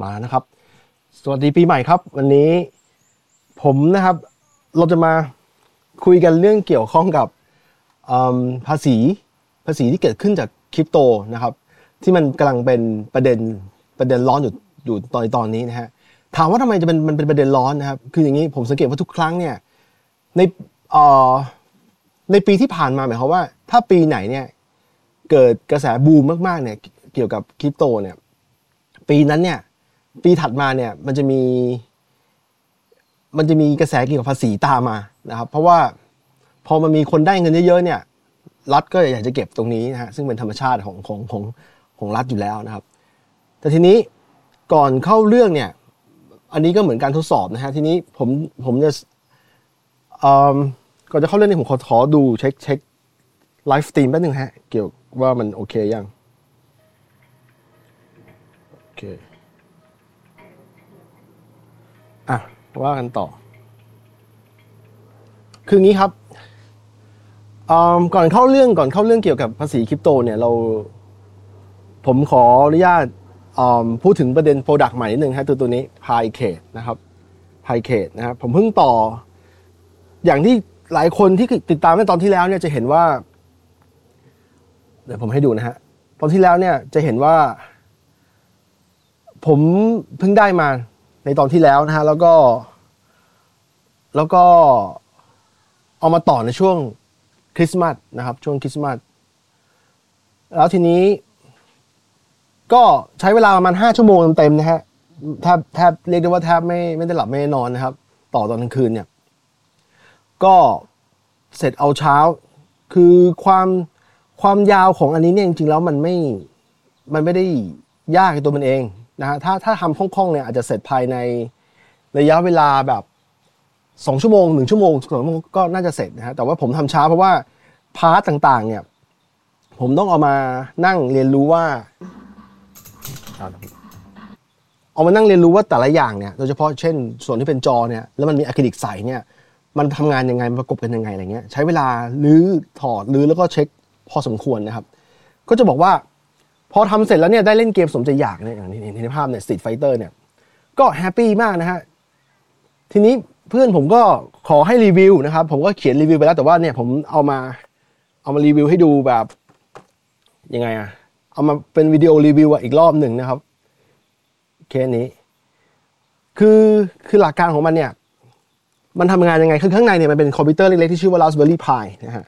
มานะครับ สวัสดีปีใหม่ครับ วันนี้ผมนะครับเราจะมาคุยกันเรื่องเกี่ยวข้องกับภาษีภาษีที่เกิดขึ้นจากคริปโตนะครับ ที่มันกำลังเป็นประเด็นประเด็นร้อนอยู่อยู่ตอนตอนนี้นะฮะถามว่าทำไมจะเป็นมันเป็นประเด็นร้อนนะครับ คืออย่างนี้ผมสังเกตว่าทุกครั้งเนี่ยในอ่อในปีที่ผ่านมาหมายความว่า ถ้าปีไหนเนี่ยเกิดกระแสบูมมากๆเนี่ยเกี่ยวกับคริปโตเนี่ยปีนั้นเนี่ย ปีถัดมาเนี่ยมันจะมี มันจะมีกระแสเกี่ยวกับภาษีตามมานะครับ เพราะว่าพอมันมีคนได้เงินเยอะๆเนี่ยรัฐก็อยากจะเก็บตรงนี้นะฮะซึ่งเป็นธรรมชาติของของของของรัฐอยู่แล้วนะครับ แต่ทีนี้ก่อนเข้าเรื่องเนี่ย อันนี้ก็เหมือนการทดสอบนะฮะทีนี้ผมผมจะก่อนจะเข้าเรื่องนี้ผมขอขอดูเช็คเช็ค livestream แป๊บนึงฮะเกี่ยวว่ามันโอเคยังโอเค ว่ากันต่อ คืองี้ครับก่อนเข้าเรื่องก่อนเข้าเรื่องเกี่ยวกับภาษีคริปโตเนี่ยเรา ผมขออนุญาตพูดถึงประเด็น product ใหม่นิดนึงครับตัวตัวนี้ p i c a d e นะครับ p y c a t e นะครับผมเพิ่งต่อ อย่างที่หลายคนที่ติดตามในตอนที่แล้วเนี่ยจะเห็นว่า เดี๋ยวผมให้ดูนะฮะตอนที่แล้วเนี่ยจะเห็นว่า ผมเพิ่งได้มา ในตอนที่แล้วนะฮะแล้วก็ แล้วก็เอามาต่อในช่วงคริสต์มาสนะครับ ช่วงคริสต์มาสแล้วทีนี้ ก็ใช้เวลาประมาณห้าชั่วโมงเต็มนะฮะแทบแทบเรียกได้ว่าแทบไม่ไม่ได้หลับไม่ได้นอนนะครับ ต่อตอนกลางคืนเนี่ย ก็เสร็จเอาเช้า คือความความยาวของอันนี้เนี่ยจริงๆแล้วมันไม่มันไม่ได้ยากตัวมันเอง นะฮะถ้าถ้าทำคล่องๆเนี่ยอาจจะเสร็จภายในระยะเวลาแบบสองชั่วโมงหนึ่งชั่วโมงสองชั่วโมงก็น่าจะเสร็จนะฮะแต่ว่าผมทำช้าเพราะว่าpart ต่างๆ เนี่ยผมต้องเอามานั่งเรียนรู้ว่าเอามานั่งเรียนรู้ว่าแต่ละอย่างเนี่ยโดยเฉพาะเช่น ส่วนที่เป็นจอเนี่ยแล้วมันมีอะคริลิกใสเนี่ยมันทำงานยังไงประกบกันยังไงอะไรเงี้ยใช้เวลารื้อถอดรื้อแล้วก็เช็คพอสมควรนะครับ ก็จะบอกว่า พอทำเสร็จแล้วเนี่ยได้เล่นเกมสมใจอยากเนี่ยอย่างที่เห็นในภาพเนี่ย Street Fighter เนี่ยก็ happy มากนะฮะทีนี้เพื่อนผมก็ขอให้รีวิวนะครับ ผมก็เขียนรีวิวไปแล้วแต่ว่าเนี่ยผมเอามาเอามารีวิวให้ดูแบบยังไงอะเอามาเป็นวิดีโอรีวิวอีกรอบหนึ่งนะครับเคสนี้ คือคือหลักการของมันเนี่ย มันทำงานยังไงคือข้างในเนี่ยมันเป็นคอมพิวเตอร์เล็กๆที่ชื่อว่า Raspberry Pi นะฮะ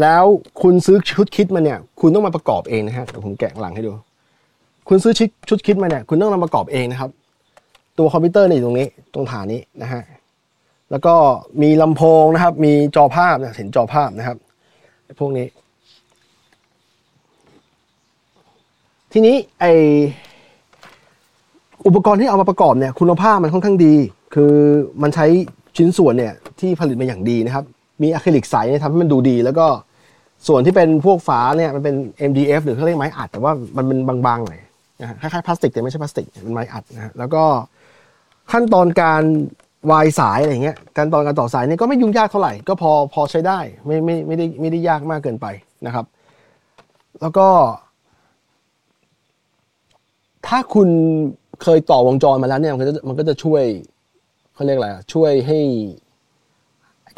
แล้วคุณซื้อชุดคิดมาเนี่ย คุณต้องมาประกอบเองนะฮะเดี๋ยวผมแกะหลังให้ดู คุณซื้อชุดชุดคิดมาเนี่ย คุณต้องนำประกอบเองนะครับ ตัวคอมพิวเตอร์นี่ตรงนี้ ตรงฐานนี้นะฮะ แล้วก็มีลำโพงนะครับ มีจอภาพเห็นจอภาพนะครับพวกนี้ ทีนี้ไออุปกรณ์ที่เอามาประกอบเนี่ยคุณภาพมันค่อนข้างดี คือมันใช้ชิ้นส่วนเนี่ยที่ผลิตมาอย่างดีนะครับ มีอะคริลิกใสเนี่ยทำให้มันดูดี แล้วก็ส่วนที่เป็นพวกฝาเนี่ยมันเป็น MDF หรือเขาเรียกไม้อัด แต่ว่ามันเป็นบางๆหน่อยนะคล้ายๆพลาสติกแต่ไม่ใช่พลาสติกเป็นไม้อัดนะฮะแล้วก็ขั้นตอนการวายสายอะไรเงี้ยการตอนการต่อสายเนี่ยก็ไม่ยุ่งยากเท่าไหร่ ก็พอพอใช้ได้ไม่ไม่ไม่ได้ไม่ได้ยากมากเกินไปนะครับ แล้วก็ ถ้าคุณเคยต่อวงจรมาแล้วเนี่ยมันก็จะมันก็จะช่วยเขาเรียกอะไรช่วยให้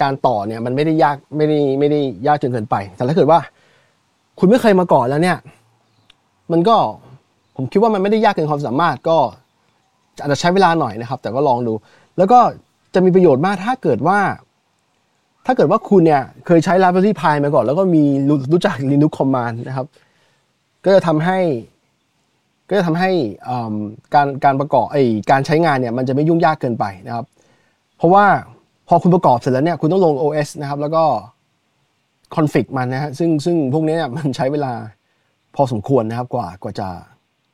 การต่อเนี่ยมันไม่ได้ยากไม่ได้ไม่ได้ยากจนเกินไป แต่ถ้าเกิดว่า คุณไม่เคยมาก่อนแล้วเนี่ย มันก็ผมคิดว่ามันไม่ได้ยากเกินความสามารถก็อาจจะใช้เวลาหน่อยนะครับ แต่ก็ลองดู แล้วก็จะมีประโยชน์มากถ้าเกิดว่า ถ้าเกิดว่าคุณเนี่ยเคยใช้ Raspberry Pi มาก่อน แล้วก็มีรู้จัก Linux Command นะครับ ก็จะทำให้ ก็จะทำให้การการประกอบไอการใช้งานเนี่ยมันจะไม่ยุ่งยากเกินไปนะครับ เพราะว่า พอคุณประกอบเสร็จแล้วเนี่ยคุณต้องลง OS นะครับ แล้วก็คอนฟิกมันนะฮะซึ่งซึ่งพวกนี้เนี่ยมันใช้เวลาพอสมควรนะครับกว่ากว่าจะ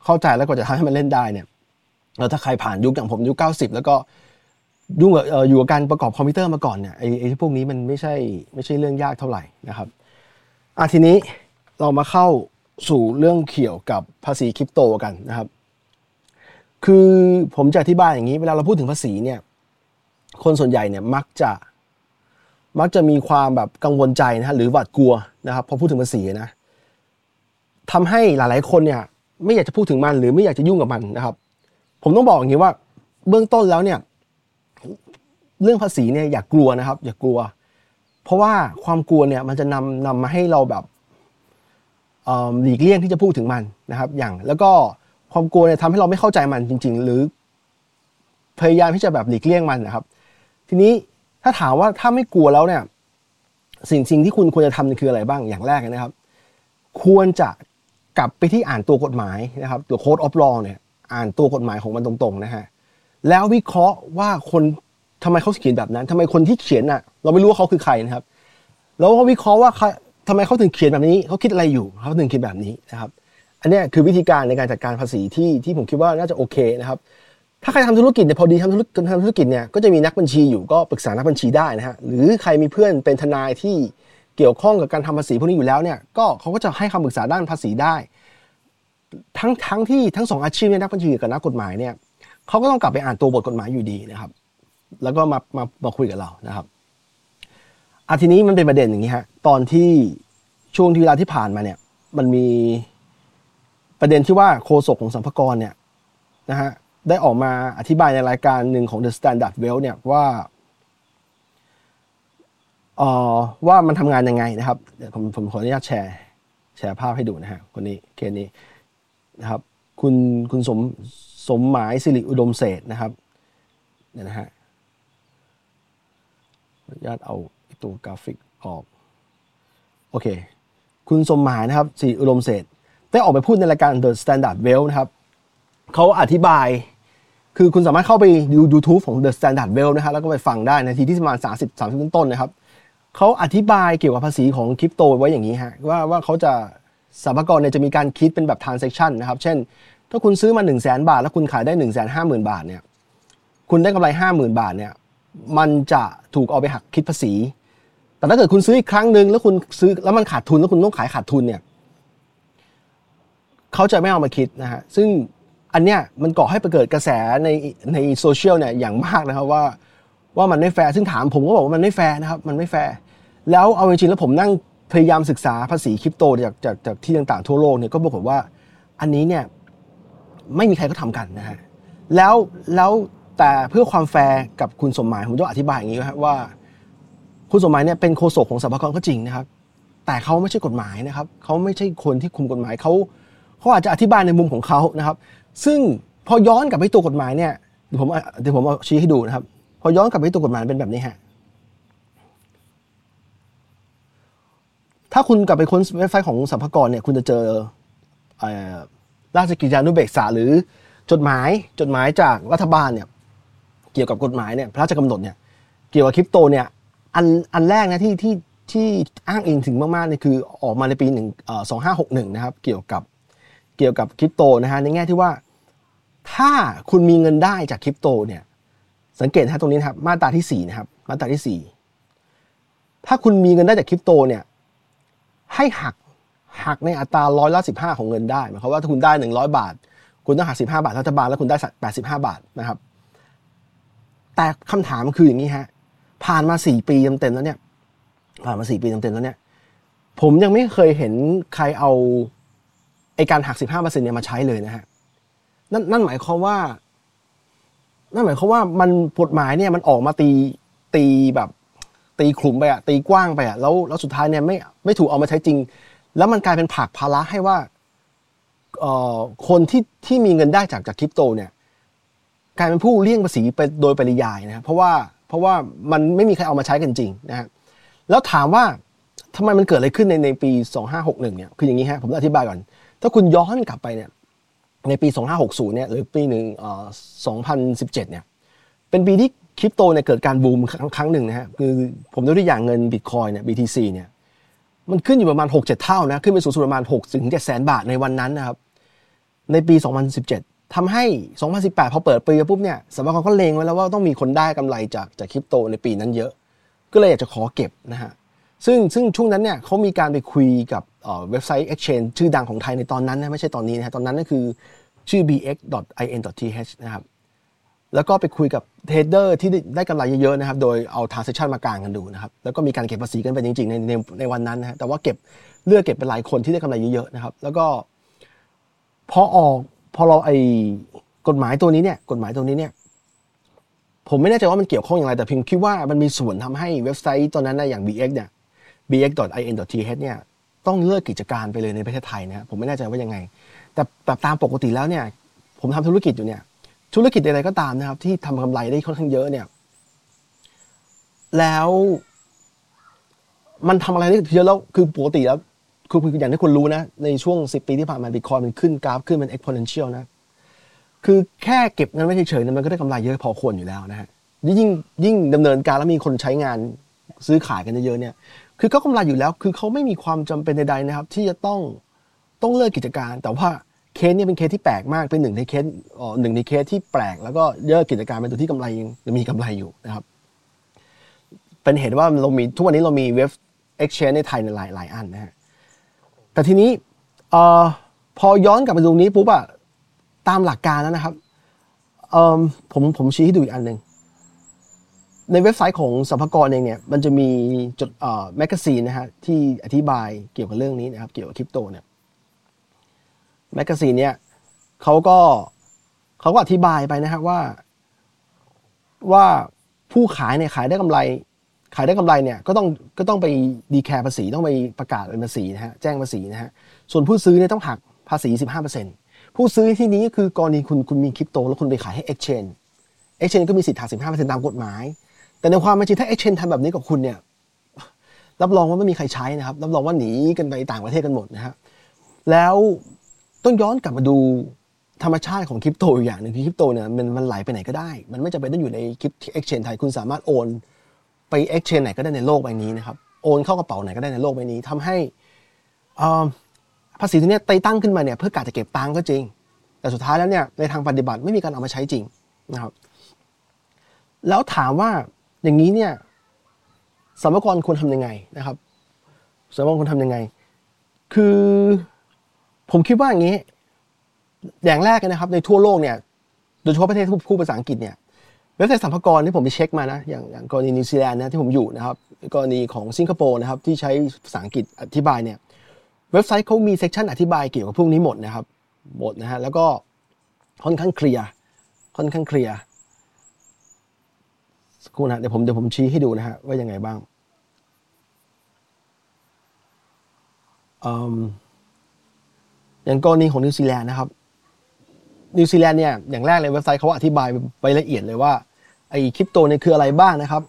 เข้าใจแล้วกว่าจะทำให้มันเล่นได้เนี่ยแล้วถ้าใครผ่านยุคอย่างผมยุคเก้าสิบแล้วก็ยุ่งอยู่กับการประกอบคอมพิวเตอร์มาก่อนเนี่ยไอ้ไอ้พวกนี้มันไม่ใช่ไม่ใช่เรื่องยากเท่าไหร่นะครับอะทีนี้เรามาเข้าสู่เรื่องเกี่ยวกับภาษีคริปโตกันนะครับ คือผมจะอธิบายอย่างนี้ เวลาเราพูดถึงภาษีเนี่ย คนส่วนใหญ่เนี่ยมักจะมักจะมีความแบบกังวลใจนะฮะหรือหวาดกลัวนะครับพอพูดถึงภาษีนะทำให้หลายๆคนเนี่ยไม่อยากจะพูดถึงมันหรือไม่อยากจะยุ่งกับมันนะครับ ผมต้องบอกอย่างนี้ว่าเบื้องต้นแล้วเนี่ยเรื่องภาษีเนี่ยอย่ากกลัวนะครับ อย่ากกลัว เพราะว่าความกลัวเนี่ยมันจะนำนำมาให้เราแบบหลีกเลี่ยงที่จะพูดถึงมันนะครับ อย่างแล้วก็ความกลัวเนี่ยทำให้เราไม่เข้าใจมันจริง ๆ หรือพยายามที่จะแบบหลีกเลี่ยงมันนะครับ ทีนี้ถ้าถามว่าถ้าไม่กลัวแล้วเนี่ย สิ่งสิ่งที่คุณควรจะทำคืออะไรบ้างอย่างแรกนะครับ ควรจะกลับไปที่อ่านตัวกฎหมายนะครับตัวโค้ดออฟลอเนี่ย อ่านตัวกฎหมายของมันตรงๆนะฮะแล้ววิเคราะห์ว่าคนทำไมเขาเขียนแบบนั้นทำไมคนที่เขียนอะ เราไม่รู้ว่าเขาคือใครนะครับ แล้วก็วิเคราะห์ว่าทำไมเขาถึงเขียนแบบนี้เขาคิดอะไรอยู่เขาถึงเขียนแบบนี้นะครับ อันนี้คือวิธีการในการจัดการภาษีที่ที่ผมคิดว่าน่าจะโอเคนะครับ ถ้าใครทำธุรกิจเนี่ยพอดีทำธุรกิจทำธุรกิจเนี่ยก็จะมีนักบัญชีอยู่ก็ปรึกษานักบัญชีได้นะฮะหรือใครมีเพื่อนเป็นทนายที่เกี่ยวข้องกับการทำภาษีพวกนี้อยู่แล้วเนี่ยก็เขาก็จะให้คำปรึกษาด้านภาษีได้ ทั้งทั้งที่ทั้งสองอาชีพเนี่ยนักบัญชีกับนักกฎหมายเนี่ยเขาก็ต้องกลับไปอ่านตัวบทกฎหมายอยู่ดีนะครับ แล้วก็มามามาคุยกับเรานะครับอาทีนี้มันเป็นประเด็นอย่างนี้ฮะตอนที่ช่วงที่เวลาที่ผ่านมาเนี่ยมันมีประเด็นที่ว่าโฆษกของสัมภากรเนี่ยนะฮะ ได้ออกมาอธิบายในรายการหนึ่งของ The Standard Well เนี่ยว่าเอ่อว่ามันทำงานยังไงนะครับเดี๋ยวผมผมขออนุญาตแชร์แชร์ภาพให้ดูนะฮะคนนี้เคสนี้นะครับคุณคุณสมสมหมายสิริอุดมเศษนะครับเนี่ยนะฮะขออนุญาตเอาตัวกราฟิกออกโอเค คุณสมหมายนะครับสิริอุดมเศษได้ออกไปพูดในรายการ The Standard Well นะครับเขาอธิบาย คือคุณสามารถเข้าไปดู YouTube ของ The Standard Well นะฮะแล้วก็ไปฟังได้ในทีที่ประมาณ30 30 ต้นๆนะครับเขาอธิบายเกี่ยวกับภาษีของคริปโตไว้อย่างนี้ฮะว่าว่าเขาจะสรรพากรเนี่ยจะมีการคิดเป็นแบบ transaction นะครับ เช่น ถ้าคุณซื้อมา 1 0 0 0 0 0 บาท แล้วคุณขายได้ 1 5 0 0 0 0 บาทเนี่ยคุณได้กำไร 50,000 บาทเนี่ยมันจะถูกเอาไปหักคิดภาษี แต่ถ้าเกิดคุณซื้ออีกครั้งหนึ่งแล้วคุณซื้อแล้วมันขาดทุนแล้วคุณต้องขายขาดทุนเนี่ยเขาจะไม่เอามาคิดนะฮะซึ่ง อันเนี้ยมันก่อให้เกิดกระแสในในโซเชียลเนี่ยอย่างมากนะครับว่าว่ามันไม่แฟร์ซึ่งถามผมก็บอกว่ามันไม่แฟร์นะครับมันไม่แฟร์แล้วเอาจริงๆแล้วผมนั่งพยายามศึกษาภาษีคริปโตจากจากจากที่ต่างๆทั่วโลกเนี่ยก็บอกว่าอันนี้เนี่ยไม่มีใครก็ทำกันนะฮะแล้วแล้วแต่เพื่อความแฟร์กับคุณสมหมายผมต้องอธิบายอย่างนี้ครับว่า คุณสมหมายเนี่ยเป็นโฆษกของสรรพากรก็จริงนะครับ แต่เขาไม่ใช่กฎหมายนะครับเขาไม่ใช่คนที่คุมกฎหมายเขาเขาอาจจะอธิบายในมุมของเขานะครับ ซึ่งพอย้อนกลับไปตัวกฎหมายเนี่ยเดี๋ยวผมเดี๋ยวผมเอาชี้ให้ดูนะครับ พอย้อนกลับไปตัวกฎหมายเป็นแบบนี้ฮะถ้าคุณกลับไปค้นเว็บไซต์ของสัมภากรเนี่ยคุณจะเจอราชกิจจานุเบกษาหรือจดหมายจดหมายจากรัฐบาลเนี่ยเกี่ยวกับกฎหมายเนี่ยพระราชกำหนดเนี่ยเกี่ยวกับคริปโตเนี่ยอันอันแรกนะที่ที่ที่อ้างอิงถึงมากๆเนี่ยคือออกมาในปีหนึ่งสองห้าหกหนึ่งนะครับ เกี่ยวกับ เกี่ยวกับคริปโตนะฮะในแง่ที่ว่า ถ้าคุณมีเงินได้จากคริปโตเนี่ยสังเกตนะตรงนี้นะครับมาตราที่4นะครับมาตราที่4ถ้าคุณมีเงินได้จากคริปโตเนี่ยให้หักหักในอัตราร้อยละสิบห้าของเงินได้หมายความว่าถ้าคุณได้หนึ่งร้อยบาท คุณต้องหักสิบห้าบาทรัฐบาลแล้วคุณได้แปดสิบห้าบาทนะครับ แต่คำถามคืออย่างนี้ฮะผ่านมาสี่ปีเต็มๆแล้วเนี่ย ผ่านมาสี่ปีเต็มๆแล้วเนี่ย ผมยังไม่เคยเห็นใครเอา ไอการหักสิบห้าเปอร์เซ็นต์เนี่ยมาใช้เลยนะฮะนั่นนั่นหมายความว่า นั่นหมายความว่ามันกฎหมายเนี่ยมันออกมาตีตีแบบ ตีขลุ่มไปอะตีกว้างไปอะแล้วแล้วสุดท้ายเนี่ยไม่ไม่ถูกเอามาใช้จริง แล้วมันกลายเป็นผักภาระให้ว่าคนที่ที่มีเงินได้จากจากคริปโตเนี่ย กลายเป็นผู้เลี่ยงภาษีไปโดยปริยายนะครับเพราะว่าเพราะว่ามันไม่มีใครเอามาใช้กันจริงนะฮะแล้วถามว่าทำไมมันเกิดอะไรขึ้นในในปี 2561เนี่ยคืออย่างนี้ฮะผมอธิบายก่อน ถ้าคุณย้อนกลับไปเนี่ยในปี 2560 เนี่ยหรือปีหนึ่ง2017 เนี่ยเป็นปีที่คริปโตเนี่ยเกิดการบูมครั้งหนึ่งนะฮะคือผมยกตัวอย่างเงินบิตคอยเนี่ย BTC เนี่ยมันขึ้นอยู่ประมาณ 6-7 เท่านะ ขึ้นไปสูงสุดประมาณ 6 ถึง 7 แสนบาทในวันนั้นนะครับ ในปี 2017ทำให้ 2018 พอเปิดปีปุ๊บเนี่ยสำนักงานก็เลงไว้แล้วว่าต้องมีคนได้กำไรจากจากคริปโตในปีนั้นเยอะ ก็เลยอยากจะขอเก็บนะฮะซึ่งซึ่งช่วงนั้นเนี่ยเขามีการไปคุยกับ เว็บไซต์ exchange ชื่อดังของไทยในตอนนั้นนะไม่ใช่ตอนนี้นะฮะตอนนั้นนั่นคือชื่อ bx.in.th นะครับแล้วก็ไปคุยกับเทรดเดอร์ที่ได้กำไรเยอะๆนะครับ โดยเอาทาร์เซชันมากางกันดูนะครับ แล้วก็มีการเก็บภาษีกันไปจริงๆในในในวันนั้นนะฮะแต่ว่าเก็บเลือกเก็บเป็นหลายคนที่ได้กำไรเยอะๆนะครับ แล้วก็พอออกพอเราไอ้กฎหมายตัวนี้เนี่ยกฎหมายตัวนี้เนี่ยผมไม่แน่ใจว่ามันเกี่ยวข้องอย่างไร แต่เพียงคิดว่ามันมีส่วนทำให้เว็บไซต์ตัวนั้นนะอย่าง bx เนี่ย bx.in.th เนี่ย ต้องเลิกกิจการไปเลยในประเทศไทยนะผมไม่แน่ใจว่ายังไง แต่แต่ตามปกติแล้วเนี่ย ผมทำธุรกิจอยู่เนี่ย ธุรกิจอะไรก็ตามนะครับ ที่ทำกำไรได้ค่อนข้างเยอะเนี่ย แล้ว มันทำอะไรได้เยอะแล้วคือปกติแล้วคืออย่างที่คุณรู้นะ ในช่วงสิปีที่ผ่านมาบิตคอยมันขึ้นกราฟขึ้นเป็น exponential นะ คือแค่เก็บเงินไว้เฉยๆเนี่ยมันก็ได้กำไรเยอะพอควรอยู่แล้วนะฮะยิ่งยิ่งดำเนินการแล้วมีคนใช้งานซื้อขายกันเยอะๆเนี่ย คือเขากำไรอยู่แล้ว คือเขาไม่มีความจำเป็นใดๆนะครับ ที่จะต้องต้องเลิกกิจการ แต่ว่าเคสนี้เป็นเคสที่แปลกมาก เป็นหนึ่งในเคสอ๋อหนึ่งในเคสที่แปลก แล้วก็เลิกกิจการเป็นตัวที่กำไรยังมีกำไรอยู่นะครับ เป็นเหตุว่าเรามีทุกวันนี้เรามีเว็บ exchange ในไทยในหลายหลายอันนะฮะ แต่ทีนี้ออพอย้อนกลับไปตรงนี้ปุ๊บอะตามหลักการแล้วนะครับผมผมชี้ให้ดูอีกอันหนึ่ง ในเว็บไซต์ของสรรพากรเองเนี่ยมันจะมีจด magazine นะฮะที่อธิบายเกี่ยวกับเรื่องนี้นะครับเกี่ยวกับคริปโตเนี่ย magazine เนี่ยเขาก็เขาก็อธิบายไปนะครับว่า ว่าผู้ขายเนี่ยขายได้กำไร ขายได้กำไรเนี่ยก็ต้องก็ต้องไปดีแคร์ภาษีต้องไปประกาศเป็นภาษีนะฮะแจ้งภาษีนะฮะส่วนผู้ซื้อเนี่ยต้องหักภาษี 15%ผู้ซื้อที่นี้คือกรณีคุณคุณมีคริปโต แล้วคุณไปขายให้ Exchange Exchange ก็มีสิทธิ์หัก15%ตามกฎหมาย แต่ในความเป็นจริงถ้า Exchange ทำแบบนี้กับคุณเนี่ยรับรองว่าไม่มีใครใช้นะครับ รับรองว่าหนีกันไปต่างประเทศกันหมดนะครับแล้วต้องย้อนกลับมาดูธรรมชาติของคริปโตอย่างหนึ่งคือคริปโตเนี่ยมันมันไหลไปไหนก็ได้ มันไม่จำเป็นต้องอยู่ในคริปเอ็กชแนนไทยคุณสามารถโอน ไปเอ็กชแนนไหนก็ได้ในโลกใบนี้นะครับโอนเข้ากระเป๋าไหนก็ได้ในโลกใบนี้ทำให้ภาษีตัวนี้ไต่ตั้งขึ้นมาเนี่ยเพื่อการจะเก็บตังก็จริง แต่สุดท้ายแล้วเนี่ยในทางปฏิบัติไม่มีการเอามาใช้จริงนะครับ แล้วถามว่า อย่างนี้เนี่ยสมรกรควรทำยังไงนะครับสมรกรควรทำยังไง คือผมคิดว่าอย่างนี้ อย่างแรกนะครับ ในทั่วโลกเนี่ยโดยเฉพาะประเทศที่พูดภาษาอังกฤษเนี่ยเว็บไซต์สรรพากรที่ผมไปเช็คมานะอย่างอย่างกรณีนิวซีแลนด์นะที่ผมอยู่นะครับกรณีของสิงคโปร์นะครับที่ใช้ภาษาอังกฤษอธิบายเนี่ยเว็บไซต์เขามี section อธิบายเกี่ยวกับพวกนี้หมดนะครับหมดนะฮะแล้วก็ค่อนข้างเคลียร์ค่อนข้างเคลียร์ สักครู่นะเดี๋ยวผมเดี๋ยวผมชี้ให้ดูนะฮะว่ายังไงบ้างอย่างกรณีของนิวซีแลนด์นะครับนิวซีแลนด์เนี่ยอย่างแรกเลยเว็บไซต์เขาอธิบายไปละเอียดเลยว่าไอ้คริปโตเนี่ยคืออะไรบ้างนะครับ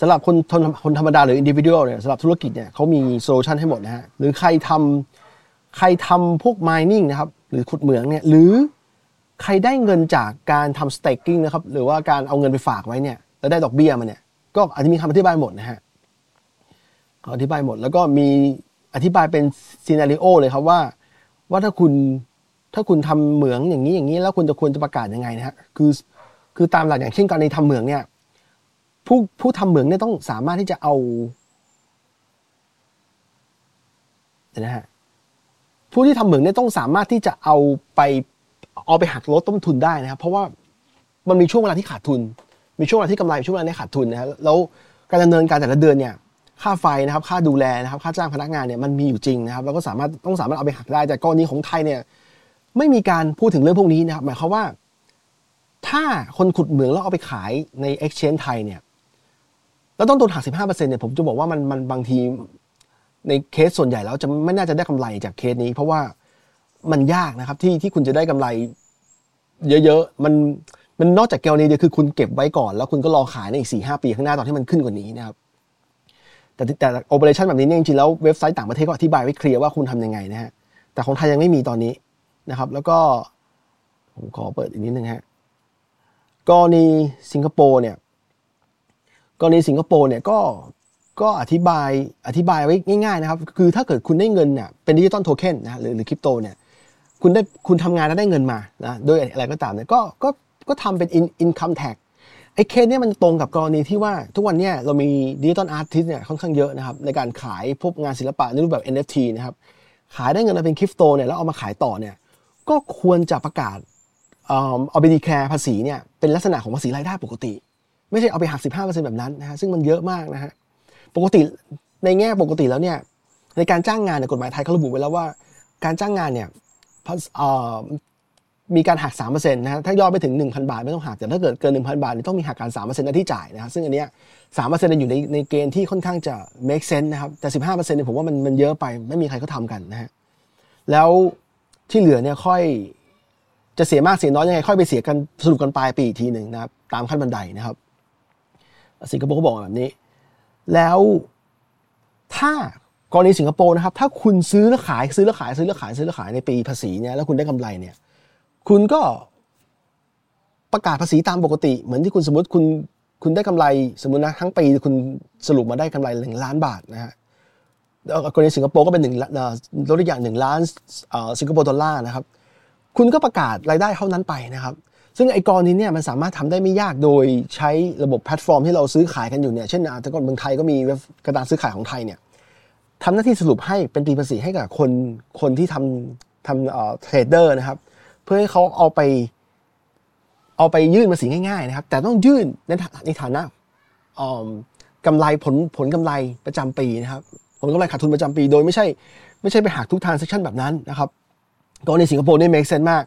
สำหรับคนคนธรรมดาหรือ individual เนี่ยสำหรับธุรกิจเนี่ยเขามี solution ให้หมดนะฮะหรือใครทำใครทำพวก mining นะครับหรือขุดเหมืองเนี่ยหรือใครได้เงินจากการทำ staking นะครับหรือว่าการเอาเงินไปฝากไว้เนี่ย แล้วได้ดอกเบี้ยมาเนี่ย ก็อาจจะมีคำอธิบายหมดนะฮะอธิบายหมด แล้วก็มีอธิบายเป็นซีนารีโอเลยครับว่า ว่าถ้าคุณถ้าคุณทำเหมืองอย่างนี้อย่างนี้ แล้วคุณจะควรจะประกาศยังไงนะฮะคือคือตามหลักอย่างเช่นกรณีทำเหมืองเนี่ย ผู้ผู้ทำเหมืองเนี่ยต้องสามารถที่จะเอาเนะฮะผู้ที่ทำเหมืองเนี่ยต้องสามารถที่จะเอาไปเอาไปหักลดต้นทุนได้นะครับ เพราะว่ามันมีช่วงเวลาที่ขาดทุน มีช่วงเวลาที่กำไรมีช่วงเวลาที่ขาดทุนนะฮะแล้วการดำเนินการแต่ละเดือนเนี่ยค่าไฟนะครับค่าดูแลนะครับค่าจ้างพนักงานเนี่ยมันมีอยู่จริงนะครับแล้วก็สามารถต้องสามารถเอาไปหักได้ แต่กรณีของไทยเนี่ยไม่มีการพูดถึงเรื่องพวกนี้นะครับหมายความว่า ถ้าคนขุดเหมืองแล้วเอาไปขายใน exchange ไทยเนี่ยแล้วต้องโดนหัก 15%เนี่ยผมจะบอกว่ามันมันบางทีในเคสส่วนใหญ่แล้วจะไม่น่าจะได้กำไรจากเคสนี้ เพราะว่ามันยากนะครับที่ที่คุณจะได้กำไร เยอะๆมัน มันนอกจากกรณีเดียวคือคุณเก็บไว้ก่อน แล้วคุณก็รอขายในอีกสี่ห้าปีข้างหน้าตอนที่มันขึ้นกว่านี้นะครับแต่แต่ operation แบบนี้เนี่ยจริงๆแล้วเว็บไซต์ต่างประเทศก็อธิบายไว้เคลียร์ว่าคุณทำยังไงนะฮะแต่ของไทยยังไม่มีตอนนี้นะครับ แล้วก็ผมขอเปิดอีกนิดนึงฮะกรณีสิงคโปร์เนี่ยกรณีสิงคโปร์เนี่ยก็ก็อธิบายอธิบายไว้ง่ายๆนะครับ คือถ้าเกิดคุณได้เงินเนี่ยเป็น digital token นะหรือหรือคริปโตเนี่ยคุณได้คุณทำงานแล้วได้เงินมานะโดยอะไรก็ตามเนี่ยก็ก็ ก็ทำเป็น income tax ไอ้เคสเนี่ยมันตรงกับกรณีที่ว่าทุกวันเนี่ยเรามี digital artist เนี่ยค่อนข้างเยอะนะครับในการขายพวกงานศิลปะในรูปแบบ NFT นะครับขายได้เงินมาเป็นคริปโตเนี่ยแล้วเอามาขายต่อเนี่ยก็ควรจะประกาศเอาไป declare ภาษีเนี่ยเป็นลักษณะของภาษีรายได้ปกติ ไม่ใช่เอาไปหัก 15%แบบนั้นนะฮะซึ่งมันเยอะมากนะฮะปกติในแง่ปกติแล้วเนี่ยในการจ้างงานในกฎหมายไทยเขาระบุไว้แล้วว่า การจ้างงานเนี่ย มีการหัก 3%นะฮะถ้ายอดไปถึง 1,000 บาทไม่ต้องหัก แต่ถ้าเกิดเกิน 1,000 บาทนี่ต้องมีหักการ3%นที่จ่ายนะครับซึ่งอันเนี้ย3%เนี่อยู่ในในเกณฑ์ที่ค่อนข้างจะ make sense นะครับ แต่ 15%เนี่ยผมว่ามันมันเยอะไปไม่มีใครเขาทำกันนะฮะ แล้วที่เหลือเนี่ยค่อยจะเสียมากเสียน้อยยังไง ค่อยไปเสียกันสรุปกันปลายปีอีกทีหนึ่งนะครับตามขั้นบันไดนะครับ สิงคโปร์เขาบอกแบบนี้ แล้วถ้ากรณีสิงคโปร์นะครับ ถ้าคุณซื้อแล้วขายซื้อแล้วขายซื้อแล้วขายซื้อแล้วขายในปีภาษีเนี่ยแล้วคุณได้กำไรเนี่ย คุณก็ประกาศภาษีตามปกติ เหมือนที่คุณสมมติคุณคุณได้กำไรสมมตินะทั้งปีคุณสรุปมาได้กำไรหนึ่งล้านบาทนะฮะกรณีสิงคโปร์ก็เป็นหนึ่งลดอีกอย่างหนึ่งล้านสิงคโปร์ดอลลาร์นะครับ คุณก็ประกาศรายได้เท่านั้นไปนะครับ ซึ่งไอ้กรณีเนี่ยมันสามารถทำได้ไม่ยากโดยใช้ระบบแพลตฟอร์มที่เราซื้อขายกันอยู่เนี่ยเช่นแต่ก่อนเมืองไทยก็มีกระดานซื้อขายของไทยเนี่ยทำหน้าที่สรุปให้เป็นปีภาษีให้กับคนคนที่ทำทำ trader นะครับ เพื่อให้เขาเอาไป เอาไปยื่นภาษีง่ายๆนะครับ แต่ต้องยื่นในในฐานะกำไรผลผลกำไรประจำปีนะครับ ผลกำไรขาดทุนประจำปี โดยไม่ใช่ไม่ใช่ไปหักทุก transaction แบบนั้นนะครับกรณีสิงคโปร์นี่ make sense มาก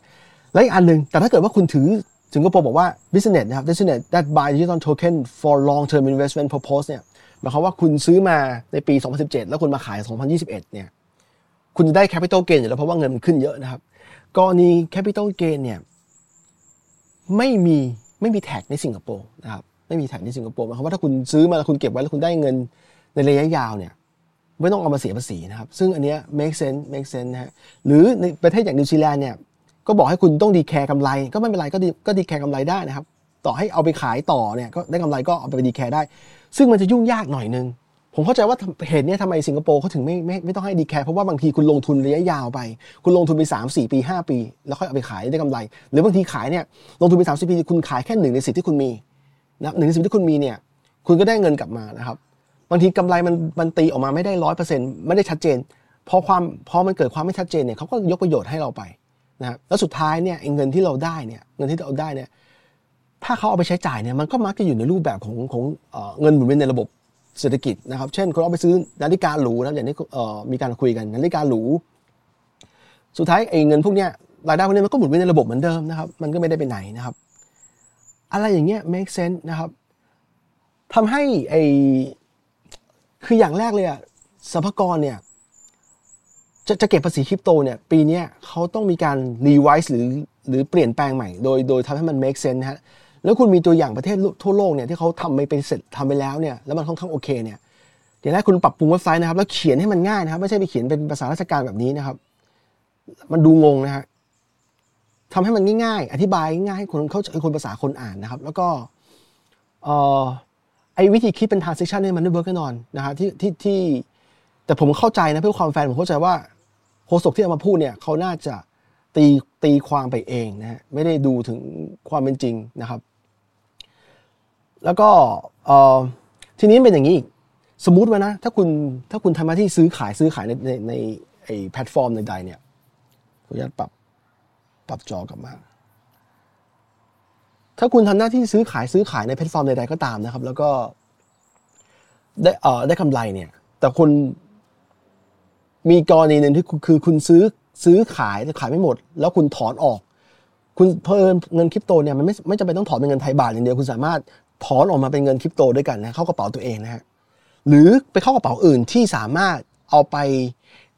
และอีกอันหนึ่งแต่ถ้าเกิดว่าคุณถือสิงคโปร์บอกว่า business นะครับ business that buy digital token for long term investment purpose เนี่ยหมายความว่าคุณซื้อมาในปี 2017 แล้วคุณมาขาย 2021 เนี่ย คุณจะได้ capital gain อยู่แล้วเพราะว่าเงินมันขึ้นเยอะนะครับ กรณี capital gain เนี่ยไม่มีไม่มีแท็กในสิงคโปร์นะครับไม่มีแท็กในสิงคโปร์หมายความว่าถ้าคุณซื้อมาแล้วคุณเก็บไว้แล้วคุณได้เงินในระยะยาวเนี่ยไม่ต้องเอามาเสียภาษีนะครับ ซึ่งอันเนี้ย make sense make sense นะฮะหรือในประเทศอย่างนิวซีแลนด์เนี่ยก็บอกให้คุณต้อง declare กำไร ก็ไม่เป็นไรก็ดีก็ declare กำไรได้นะครับ ต่อให้เอาไปขายต่อเนี่ยก็ได้กำไรก็เอาไป declare ได้ ซึ่งมันจะยุ่งยากหน่อยนึง ผมเข้าใจว่าเหตุนี้ทำไมสิงคโปร์เขาถึงไม่ไม่ไม่ต้องให้ declare เพราะว่าบางทีคุณลงทุนระยะยาวไป คุณลงทุนไป 3 4 ปี 5 ปี แล้วค่อยเอาไปขายได้กำไร หรือบางทีขายเนี่ยลงทุนไป3 4ปีคุณขายแค่หนึ่งในสิบที่คุณมีนะหนึ่งในสิบที่คุณมีเนี่ยคุณก็ได้เงินกลับมานะครับบางทีกำไรมันมันตีออกมาไม่ได้ร้อยเปอร์เซ็นต์ไม่ได้ชัดเจนพอความพอมันเกิดความไม่ชัดเจนเนี่ยเขาก็ยกประโยชน์ให้เราไปนะแล้วสุดท้ายเนี่ยเงินที่เราได้เนี่ยเงินที่เราได้เนี่ยถ้าเขาเอาไปใช้จ่ายเนี่ยมันก็มักจะอยู่ในรูปแบบของของเงินหมุนเวียนในระบบ เศรษฐกิจนะครับ เช่นคุณเอาไปซื้อนาฬิกาหรูนะอย่างนี้มีการคุยกันนาฬิกาหรู สุดท้ายไอ้เงินพวกเนี้ยรายได้พวกนี้มันก็หมุนเวียนในระบบเหมือนเดิมนะครับ มันก็ไม่ได้ไปไหนนะครับ อะไรอย่างเงี้ย make sense นะครับทำให้ไอ้คืออย่างแรกเลยอะสรรพากรเนี่ยจะจะเก็บภาษีคริปโตเนี่ยปีนี้เขาต้องมีการรีไวซ์หรือหรือเปลี่ยนแปลงใหม่ โดยโดยทำให้มัน make sense นะฮะ แล้วคุณมีตัวอย่างประเทศทั่วโลกเนี่ยที่เขาทำไปเป็นเสร็จทำไปแล้วเนี่ยแล้วมันค่อนข้างโอเคเนี่ยเดี๋ยวแรกคุณปรับปรุงเว็บไซต์นะครับ แล้วเขียนให้มันง่ายนะครับ ไม่ใช่ไปเขียนเป็นภาษาราชการแบบนี้นะครับ มันดูงงนะฮะทำให้มันง่ายๆ อธิบายง่ายให้คนเข้าใจคนภาษาคนอ่านนะครับ แล้วก็เอ่อไอ้วิธีคิดเป็น transaction เนี่ยมันไม่เวิร์กแน่นอนนะฮะที่ที่ที่แต่ผมเข้าใจนะเพื่อความแฟนผมเข้าใจว่าโฆษกที่เอามาพูดเนี่ยเขาน่าจะตีตีความไปเองนะฮะไม่ได้ดูถึงความเป็นจริงนะครับ แล้วก็ทีนี้เป็นอย่างนี้อีกสมมุติว่านะถ้าคุณถ้าคุณทำหน้าที่ซื้อขายซื้อขายในในในไอ้แพลตฟอร์มใดๆเนี่ยขออนุญาตปรับปรับจอกลับมา ถ้าคุณทำหน้าที่ซื้อขายซื้อขายในแพลตฟอร์มใดๆก็ตามนะครับ แล้วก็ได้เอ่อได้กำไรเนี่ย แต่คุณมีกรณีหนึ่งที่คือคุณซื้อซื้อขายแต่ขายไม่หมด แล้วคุณถอนออก คุณเพิ่มเงินคริปโตเนี่ยมันไม่ไม่จำเป็นต้องถอนเป็นเงินไทยบาทอย่างเดียวคุณสามารถ ถอนออกมาเป็นเงินคริปโตด้วยกันนะเข้ากระเป๋าตัวเองนะฮะหรือไปเข้ากระเป๋าอื่นที่สามารถเอาไป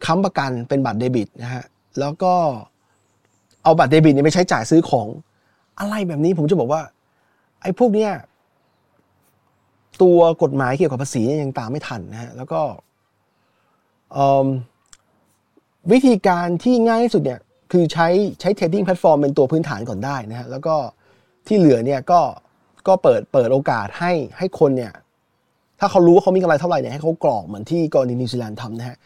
ค้ำประกันเป็นบัตรเดบิตนะฮะแล้วก็เอาบัตรเดบิตเนี่ยไปใช้จ่ายซื้อของอะไรแบบนี้ผมจะบอกว่า ไอ้พวกเนี้ยตัวกฎหมายเกี่ยวกับภาษียังตามไม่ทันนะฮะแล้วก็วิธีการที่ง่ายที่สุดเนี่ยคือใช้ใช้ trading platform เป็นตัวพื้นฐานก่อนได้นะฮะแล้วก็ที่เหลือเนี่ยก็ ก็เปิดเปิดโอกาสให้ให้คนเนี่ย ถ้าเขารู้ว่าเขามีกำไรเท่าไหร่เนี่ยให้เขากรอกเหมือนที่กรณีนิวซีแลนด์ทำนะฮะ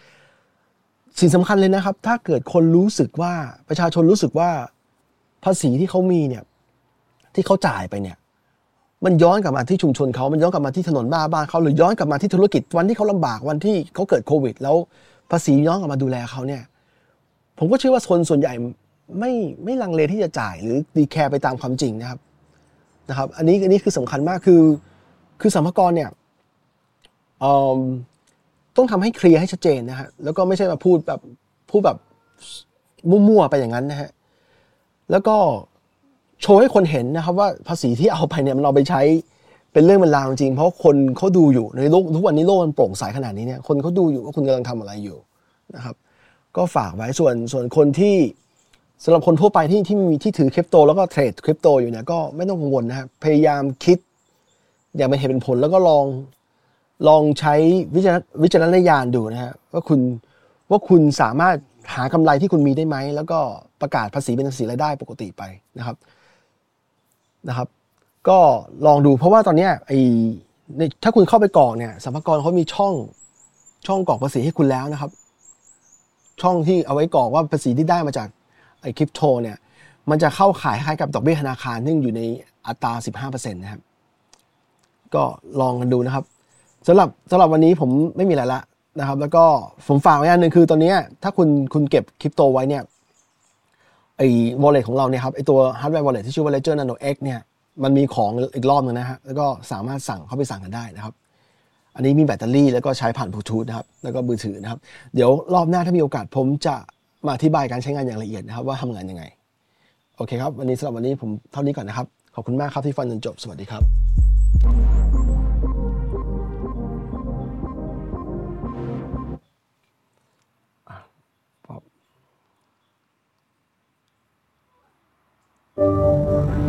สิ่งสำคัญเลยนะครับ ถ้าเกิดคนรู้สึกว่าประชาชนรู้สึกว่าภาษีที่เขามีเนี่ย ที่เขาจ่ายไปเนี่ย มันย้อนกลับมาที่ชุมชนเขามันย้อนกลับมาที่ถนนบ้าบ้านเขาหรือย้อนกลับมาที่ธุรกิจวันที่เขาลำบากวันที่เขาเกิดโควิด แล้วภาษีย้อนกลับมาดูแลเขาเนี่ย ผมก็เชื่อว่าคนส่วนใหญ่ไม่ไม่ลังเลที่จะจ่ายหรือดีแคร์ไปตามความจริงนะครับ นะครับ อันนี้อันนี้คือสำคัญมากคือ คือสัมภาระเนี่ยต้องทำให้เคลียร์ให้ชัดเจนนะฮะแล้วก็ไม่ใช่มาพูดแบบพูดแบบมั่วๆไปอย่างนั้นนะฮะแล้วก็โชว์ให้คนเห็นนะครับว่าภาษีที่เอาไปเนี่ยมันเอาไปใช้เป็นเรื่องเป็นราวจริงเพราะคนเขาดูอยู่ในโลกทุกวันนี้โลกมันโปร่งใสขนาดนี้เนี่ยคนเขาดูอยู่ว่าคุณกำลังทำอะไรอยู่นะครับ ก็ฝากไว้ส่วนส่วนคนที่ สำหรับคนทั่วไปที่ที่มีที่ถือคริปโตแล้วก็เทรดคริปโตอยู่เนี่ยก็ไม่ต้องกังวลนะครับพยายามคิด อย่างเป็นเหตุเป็นผลแล้วก็ลองลองใช้วิจารณวิจารณญาณดูนะฮะว่าคุณว่าคุณสามารถหากำไรที่คุณมีได้ไหม แล้วก็ประกาศภาษีเป็นภาษีรายได้ปกติไปนะครับนะครับ ก็ลองดูเพราะว่าตอนนี้ไอในถ้าคุณเข้าไปกรอกเนี่ยสรรพากรเขามีช่องช่องกรอกภาษีให้คุณแล้วนะครับ ช่องที่เอาไว้กรอกว่าภาษีที่ได้มาจาก ไอ้คริปโตเนี่ยมันจะเข้าขายคล้ายกับดอกเบี้ยธนาคารซึ่งอยู่ในอัตรา 15%นะครับก็ลองกันดูนะครับสำหรับสำหรับวันนี้ผมไม่มีอะไรละนะครับ แล้วก็ผมฝากไว้อันหนึ่งคือตอนนี้ถ้าคุณคุณเก็บคริปโตไว้เนี่ยไอ้ wallet ของเราเนี่ยครับไอ้ตัว hardware wallet ที่ชื่อว่า Ledger Nano X เนี่ยมันมีของอีกรอบหนึงนะฮะแล้วก็สามารถสั่งเข้าไปสั่งกันได้นะครับ อันนี้มีแบตเตอรี่แล้วก็ใช้ผ่านบลูทูธนะครับแล้วก็มือถือนะครับ เดี๋ยวรอบหน้าถ้ามีโอกาสผมจะ มาอธิบายการใช้งานอย่างละเอียดนะครับ ว่าทำงานยังไง โอเคครับ วันนี้สำหรับวันนี้ผมเท่านี้ก่อนนะครับ ขอบคุณมากครับที่ฟังจนจบ สวัสดีครับป๊อป